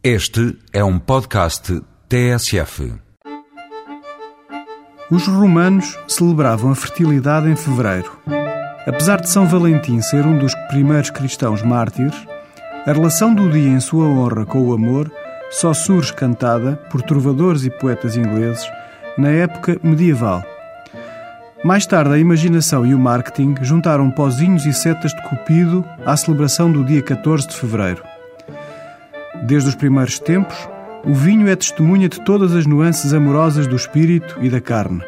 Este é um podcast TSF. Os romanos celebravam a fertilidade em fevereiro. Apesar de São Valentim ser um dos primeiros cristãos mártires, a relação do dia em sua honra com o amor só surge cantada por trovadores e poetas ingleses na época medieval. Mais tarde, a imaginação e o marketing juntaram pozinhos e setas de cupido à celebração do dia 14 de fevereiro. Desde os primeiros tempos, o vinho é testemunha de todas as nuances amorosas do espírito e da carne.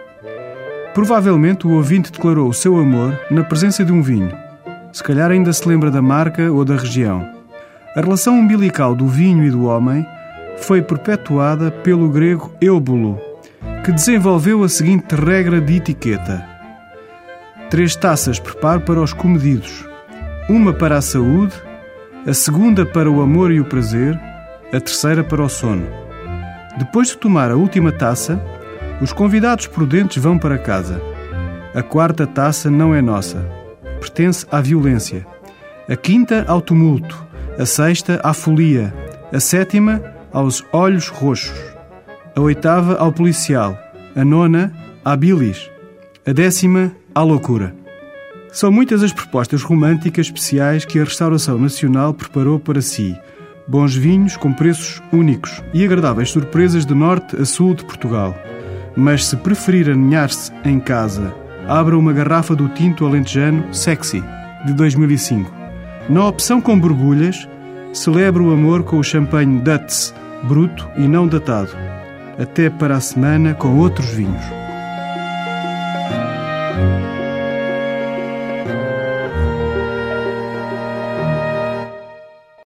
Provavelmente o ouvinte declarou o seu amor na presença de um vinho. Se calhar ainda se lembra da marca ou da região. A relação umbilical do vinho e do homem foi perpetuada pelo grego Eubolo, que desenvolveu a seguinte regra de etiqueta: três taças preparo para os comedidos, uma para a saúde, a segunda para o amor e o prazer, a terceira para o sono. Depois de tomar a última taça, os convidados prudentes vão para casa. A quarta taça não é nossa, pertence à violência. A quinta ao tumulto, a sexta à folia, a sétima aos olhos roxos, a oitava ao policial, a nona à bilis, a décima à loucura. São muitas as propostas românticas especiais que a Restauração Nacional preparou para si. Bons vinhos com preços únicos e agradáveis surpresas de norte a sul de Portugal. Mas se preferir aninhar-se em casa, abra uma garrafa do tinto alentejano Sexy, de 2005. Na opção com borbulhas, celebre o amor com o champanhe Dutz, bruto e não datado. Até para a semana com outros vinhos.